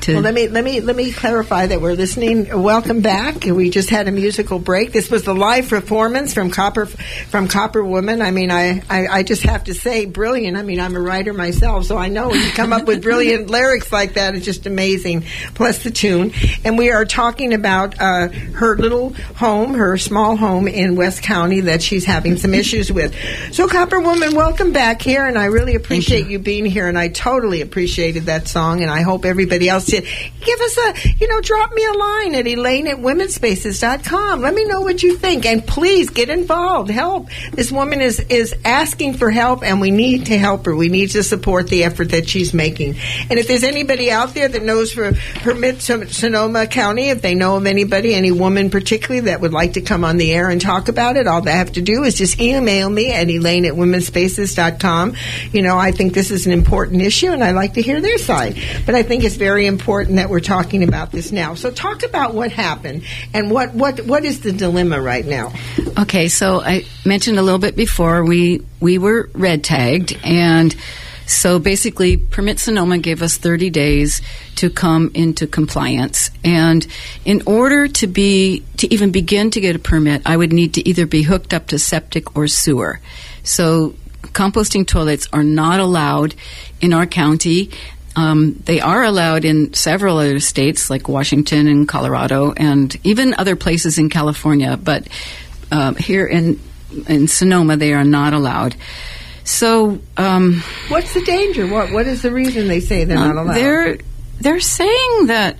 to Well, let me let me let me clarify that we're listening. Welcome back. We just had a musical break. This was the live performance from Copper from Copperwoman. I mean, I, I I just have to say, brilliant. I mean, I'm a writer myself, so I know when you come up with brilliant *laughs* lyrics like that, it's just amazing. Plus the tune, and we are talking about uh, her little home, her small home in West County that she's having some issues with. So, Copperwoman, welcome back here, and I really appreciate you being here, and I totally appreciated that song, and I hope everybody else did. Give us a, you know, drop me a line at Elaine at womenspaces.com. Let me know what you think, and please get involved. Help. This woman is, is asking for help, and we need to help her. We need to support the effort that she's making. And if there's anybody out there that knows for Permit Sonoma County, if they know of anybody, any woman particularly that would like to come on the air and talk about it, all they have to do is just email me at Elaine at womenspaces.com. You know, I think this is an important issue, and I like to hear their. But I think it's very important that we're talking about this now. So talk about what happened and what, what, what is the dilemma right now? Okay, so I mentioned a little bit before we we were red tagged, and so basically, Permit Sonoma gave us 30 days to come into compliance. And in order to be to even begin to get a permit, I would need to either be hooked up to septic or sewer. So composting toilets are not allowed in our county. Um, they are allowed in several other states like Washington and Colorado and even other places in California, but um, here in in Sonoma they are not allowed. So um, What's the danger? What What is the reason they say they're not um, allowed? They're they're saying that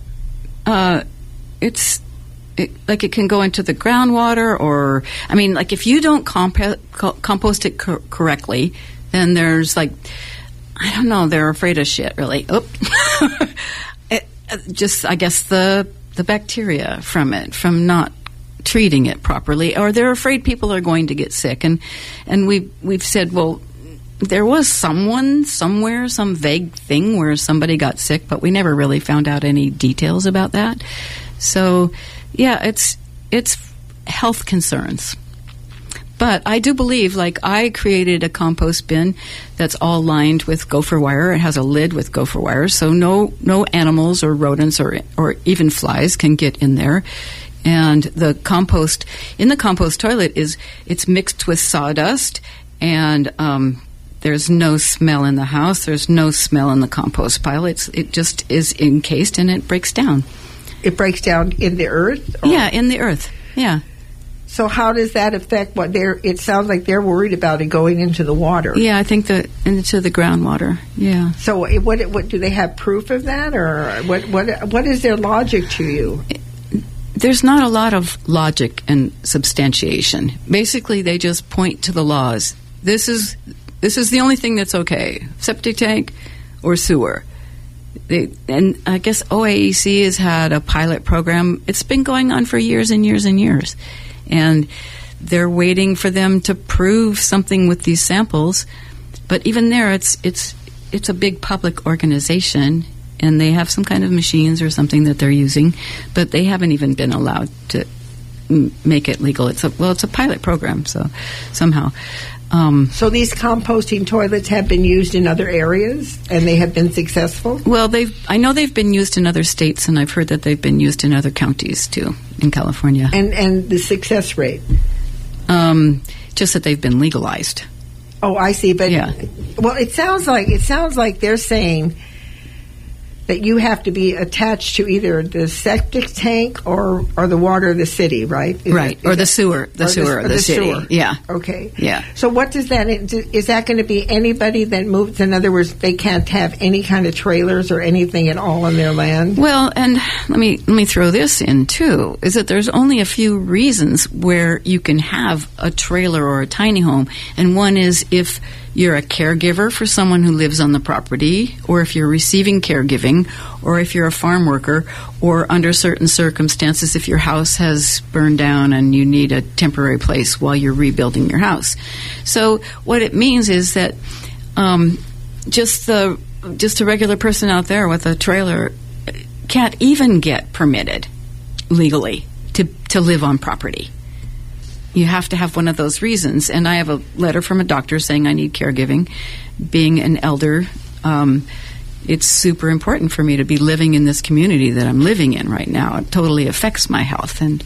uh, it's it, like it can go into the groundwater, or I mean, like if you don't compo- co- compost it cor- correctly, then there's like I don't know. They're afraid of shit, really. Oop. *laughs* it, uh, just I guess the the bacteria from it from not treating it properly, or they're afraid people are going to get sick, and and we we've said well there was someone somewhere, some vague thing where somebody got sick, but we never really found out any details about that. So, yeah, it's it's health concerns. But I do believe, like, I created a compost bin that's all lined with gopher wire. It has a lid with gopher wire, so no no animals or rodents or or even flies can get in there. And the compost in the compost toilet is it's mixed with sawdust, and um, there's no smell in the house. There's no smell in the compost pile. It's it just is encased and it breaks down. It breaks down in the earth. or- Yeah, in the earth. Yeah. So how does that affect what they're? It sounds like they're worried about it going into the water. Yeah, I think the into the groundwater. Yeah. So what? What do they have proof of that, or what? What? What is their logic to you? There's not a lot of logic and substantiation. Basically, they just point to the laws. This is this is the only thing that's okay: septic tank or sewer. They, and I guess OAEC has had a pilot program. It's been going on for years and years and years, and they're waiting for them to prove something with these samples. But even there, it's it's it's a big public organization, and they have some kind of machines or something that they're using, but they haven't even been allowed to m- make it legal. It's a well, it's a pilot program, so somehow. Um, So these composting toilets have been used in other areas, and they have been successful. well, they've I know they've been used in other states, and I've heard that they've been used in other counties too, in California. And and the success rate. Um, just that they've been legalized. Oh, I see. But Yeah. well, it sounds like it sounds like they're saying that you have to be attached to either the septic tank or or the water of the city, right? Is Right, that- or the that- sewer, the or sewer of or the city. sewer. Yeah. Okay. Yeah. So what does that is that going to be anybody that moves? In other words, they can't have any kind of trailers or anything at all on their land. Well, and let me let me throw this in too. Is that there's only a few reasons where you can have a trailer or a tiny home, and one is if you're a caregiver for someone who lives on the property, or if you're receiving caregiving, or if you're a farm worker, or under certain circumstances, if your house has burned down and you need a temporary place while you're rebuilding your house. So what it means is that um, just the just a regular person out there with a trailer can't even get permitted legally to to live on property. You have to have one of those reasons. And I have a letter from a doctor saying I need caregiving. Being an elder, um, it's super important for me to be living in this community that I'm living in right now. It totally affects my health, and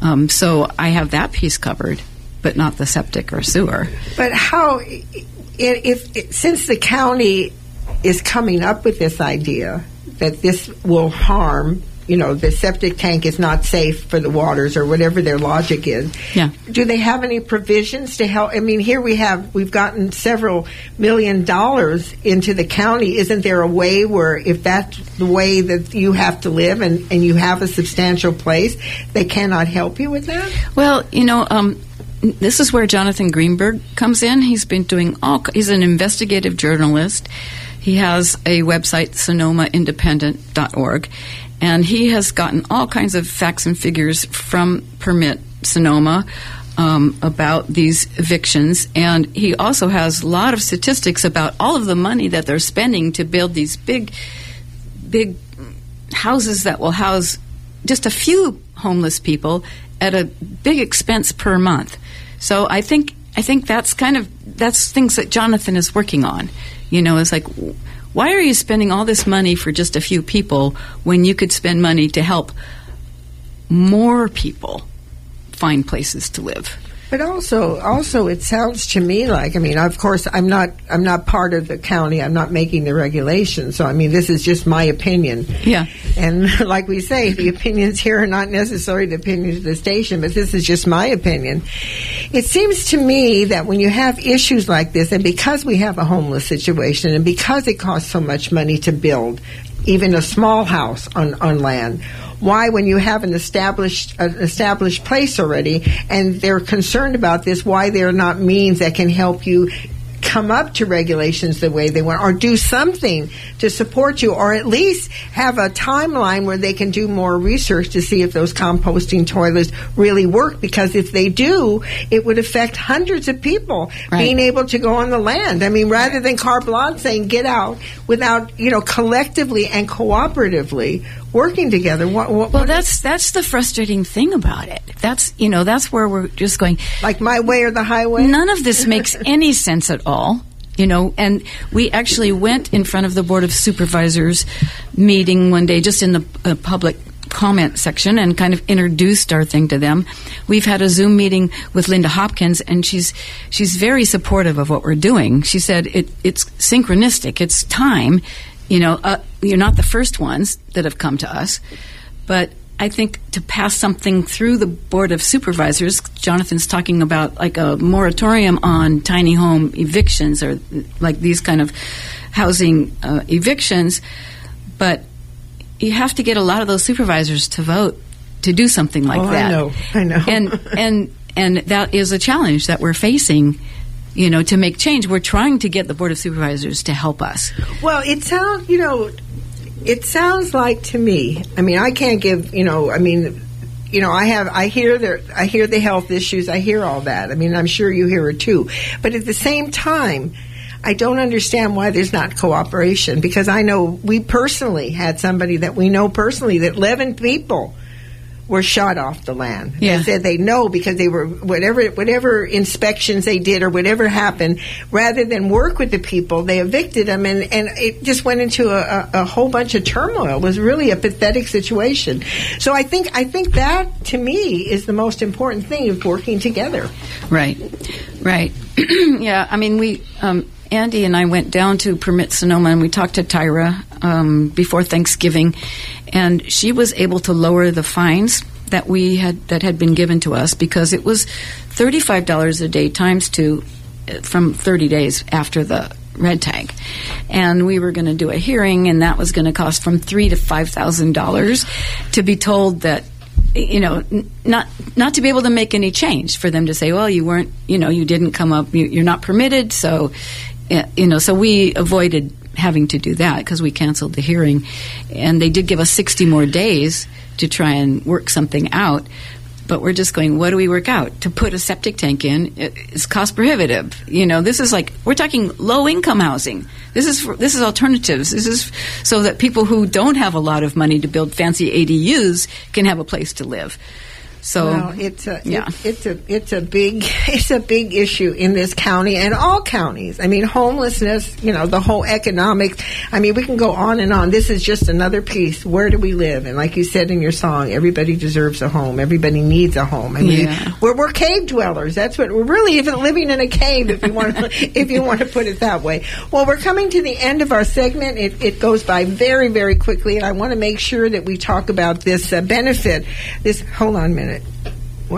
um, so I have that piece covered, but not the septic or sewer. But how, if, if since the county is coming up with this idea that this will harm, you know, the septic tank is not safe for the waters or whatever their logic is. Yeah. Do they have any provisions to help? I mean, here we have we've gotten several million dollars into the county. Isn't there a way where if that's the way that you have to live and, and you have a substantial place, they cannot help you with that? Well, you know, um, this is where Jonathan Greenberg comes in. He's been doing all. He's an investigative journalist. He has a website, SonomaIndependent.org, and he has gotten all kinds of facts and figures from Permit Sonoma um, about these evictions. And he also has a lot of statistics about all of the money that they're spending to build these big, big houses that will house just a few homeless people at a big expense per month. So I think I think that's kind of that's things that Jonathan is working on. You know, it's like why are you spending all this money for just a few people when you could spend money to help more people find places to live? But also, also, it sounds to me like I mean, of course, I'm not I'm not part of the county. I'm not making the regulations. So I mean, this is just my opinion. Yeah. And *laughs* like we say, the opinions here are not necessarily the opinions of the station, but this is just my opinion. It seems to me that when you have issues like this, and because we have a homeless situation, and because it costs so much money to build even a small house on, on land, why when you have an established an established place already and they're concerned about this why there are not means that can help you come up to regulations the way they want or do something to support you or at least have a timeline where they can do more research to see if those composting toilets really work because if they do it would affect hundreds of people Right. being able to go on the land i mean rather than carte blanche saying get out without you know collectively and cooperatively working together. What, what, Well, what- that's that's the frustrating thing about it. That's you know that's where we're just going. like my way or the highway. None of this makes *laughs* any sense at all. You know, and we actually went in front of the Board of Supervisors meeting one day, just in the uh, public comment section, and kind of introduced our thing to them. We've had a Zoom meeting with Linda Hopkins, and she's she's very supportive of what we're doing. She said it, it's synchronistic. It's time. You know, uh, you're not the first ones that have come to us, but I think to pass something through the Board of Supervisors, Jonathan's talking about like a moratorium on tiny home evictions or like these kind of housing uh, evictions, but you have to get a lot of those supervisors to vote to do something like Oh, I that. know. I know. And and and that is a challenge that we're facing. You know, to make change, we're trying to get the Board of Supervisors to help us. Well, it sounds, you know, it sounds like to me. I mean, I can't give, you know, I mean, you know, I have, I hear their, I hear the health issues, I hear all that. I mean, I'm sure you hear it too. But at the same time, I don't understand why there's not cooperation because I know we personally had somebody that we know personally that 11 people were shot off the land. Yeah. They said they know because they were whatever whatever inspections they did or whatever happened. Rather than work with the people, they evicted them, and and it just went into a, a, a whole bunch of turmoil. It was really a pathetic situation. So I think I think that to me is the most important thing of working together. Right, right. *clears throat* yeah, I mean, we, um, Andy and I went down to Permit Sonoma and we talked to Tyra um, before Thanksgiving, and she was able to lower the fines that we had that had been given to us because it was thirty five dollars a day times two uh, from thirty days after the red tag, and we were going to do a hearing, and that was going to cost from three to five thousand dollars to be told that you know, not not to be able to make any change for them to say, well, you weren't, you know, you didn't come up, you, you're not permitted, so, you know, so we avoided having to do that because we canceled the hearing, and they did give us 60 more days to try and work something out. But we're just going, what do we work out? To put a septic tank in it- it's cost prohibitive. You know, this is like we're talking low income housing. This is for, this is alternatives. This is so that people who don't have a lot of money to build fancy ADUs can have a place to live. So Well, it's a yeah. it- it's a it's a big *laughs* it's a big issue in this county and all counties. I mean, homelessness. You know, the whole economics. I mean, we can go on and on. This is just another piece. Where do we live? And like you said in your song, everybody deserves a home. Everybody needs a home. I mean, Yeah. we're we're cave dwellers. That's what we're really even living in a cave. If you want to, *laughs* if you want to put it that way. Well, we're coming to the end of our segment. It, it goes by very very quickly, and I want to make sure that we talk about this uh, benefit. This hold on a minute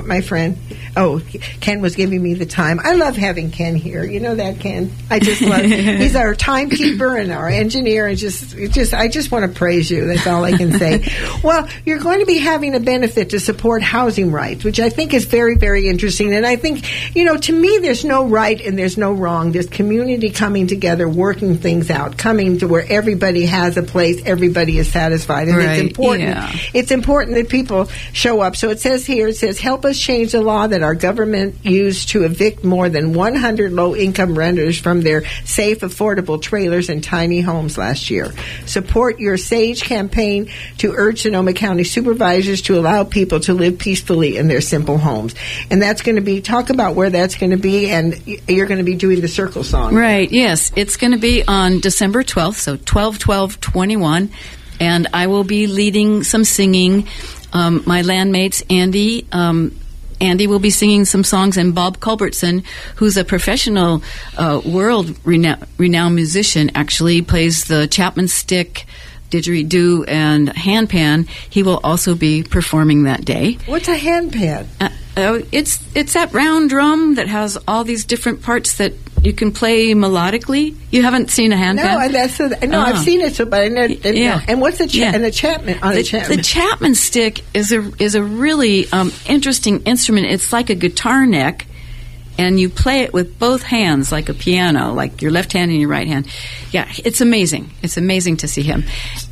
my friend oh ken was giving me the time. I love having ken here. You know that ken? I just love *laughs* he's our timekeeper and our engineer. And just just i just want to praise you. That's all i can say. *laughs* Well you're going to be having a benefit to support housing rights which i think is very very interesting. And i think you know to me there's no right and there's no wrong. There's community coming together working things out coming to where everybody has a place everybody is satisfied. And Right, it's important. Yeah. it's important that people show up. So it says here, it says, help us change the law that our government used to evict more than 100 low income renters from their safe, affordable trailers and tiny homes last year. Support your SAGE campaign to urge Sonoma County supervisors to allow people to live peacefully in their simple homes. And that's going to be, talk about where that's going to be, and you're going to be doing the circle song. Right, yes. It's going to be on December 12th, so 12 12 21. And I will be leading some singing. Um, my landmates, Andy, um, Andy will be singing some songs, and Bob Culbertson, who's a professional uh, world renowned, renowned musician, actually plays the Chapman stick, didgeridoo, and handpan. He will also be performing that day. What's a handpan? Uh, uh, it's it's that round drum that has all these different parts that you can play melodically. You haven't seen a handpan? No, and that's a, no. I've Ah. seen it, so but I never. didn't Yeah. know. And what's a cha- Yeah. and the Chapman on the, a Chapman? the Chapman stick is a is a really um, interesting instrument. It's like a guitar neck, and you play it with both hands, like a piano, like your left hand and your right hand. Yeah, it's amazing. It's amazing to see him,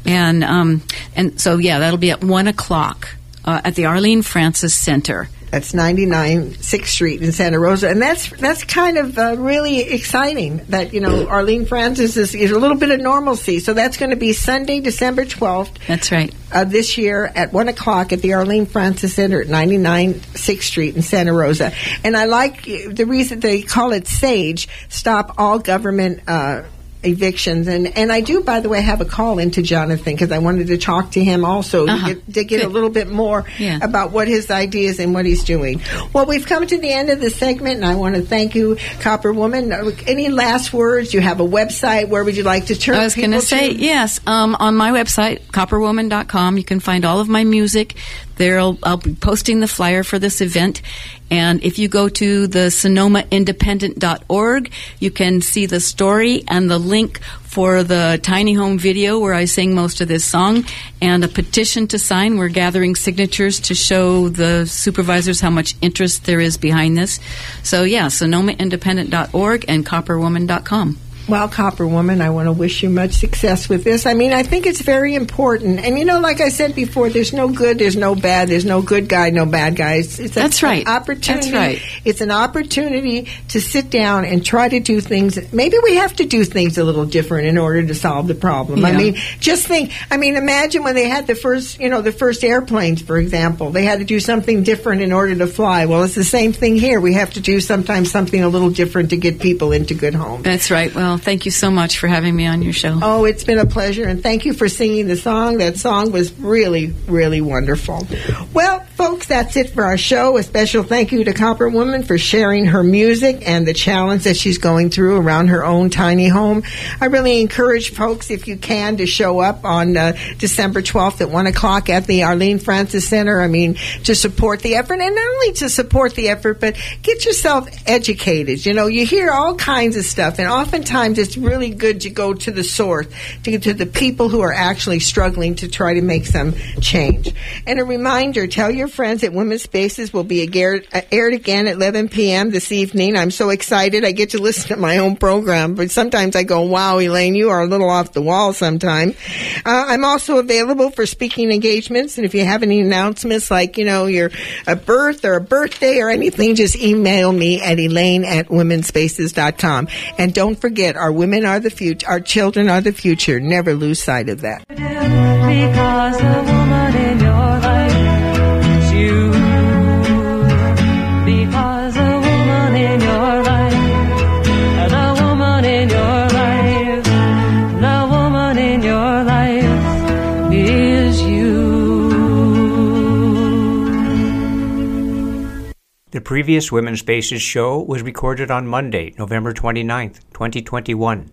and um, and so yeah, that'll be at one o'clock uh, at the Arlene Francis Center. That's 99 6th Street in Santa Rosa, and that's that's kind of uh, really exciting. That you know Arlene Francis is, is a little bit of normalcy. So that's going to be Sunday, December 12th. That's right. Uh, this year at one o'clock at the Arlene Francis Center at 99 6th Street in Santa Rosa. And I like the reason they call it SAGE, Stop All Government. Uh, evictions. And, and I do, by the way, have a call into Jonathan because I wanted to talk to him also Uh-huh. to get, to get a little bit more Yeah. about what his ideas and what he's doing. Well, we've come to the end of the segment, and I want to thank you, Copperwoman. Any last words? You have a website. Where would you like to turn? To? I was going to say, yes, um, on my website, copperwoman.com, you can find all of my music. There, I'll, be posting the flyer for this event. And if you go to the sonomaindependent.org, you can see the story and the link for the tiny home video where I sing most of this song and a petition to sign. We're gathering signatures to show the supervisors how much interest there is behind this. So, yeah, sonomaindependent.org and copperwoman.com. Well, Copperwoman, I want to wish you much success with this. I mean, I think it's very important. And you know, like I said before, there's no good, there's no bad, there's no good guy, no bad guy. It's, it's a- That's right. an opportunity. That's right. It's an opportunity to sit down and try to do things. Maybe we have to do things a little different in order to solve the problem. I mean, just think. I mean, imagine when they had the first, you know, the first airplanes, for example. They had to do something different in order to fly. Well, it's the same thing here. We have to do sometimes something a little different to get people into good homes. That's right. Well, thank you so much for having me on your show. Oh, it's been a pleasure, and thank you for singing the song. That song was really, really wonderful. Well, folks, that's it for our show. A special thank you to Copperwoman for sharing her music and the challenge that she's going through around her own tiny home. I really encourage folks, if you can, to show up on uh, December 12th at 1 o'clock at the Arlene Francis Center. I mean, to support the effort, and not only to support the effort, but get yourself educated. You know, you hear all kinds of stuff, and oftentimes it's really good to go to the source, to get to the people who are actually struggling to try to make some change. And a reminder, tell your friends at Women's Spaces will be aired, uh, aired again at 11 p.m. this evening. I'm so excited. I get to listen to my own program, but sometimes I go, wow, Elaine, you are a little off the wall sometime. Uh, I'm also available for speaking engagements, and if you have any announcements like, you know, your a birth or a birthday or anything, just email me at elaine at womenspaces.com. And don't forget, our women are the future, our children are the future. Never lose sight of that. The previous Women's Spaces show was recorded on Monday, November 29th, 2021.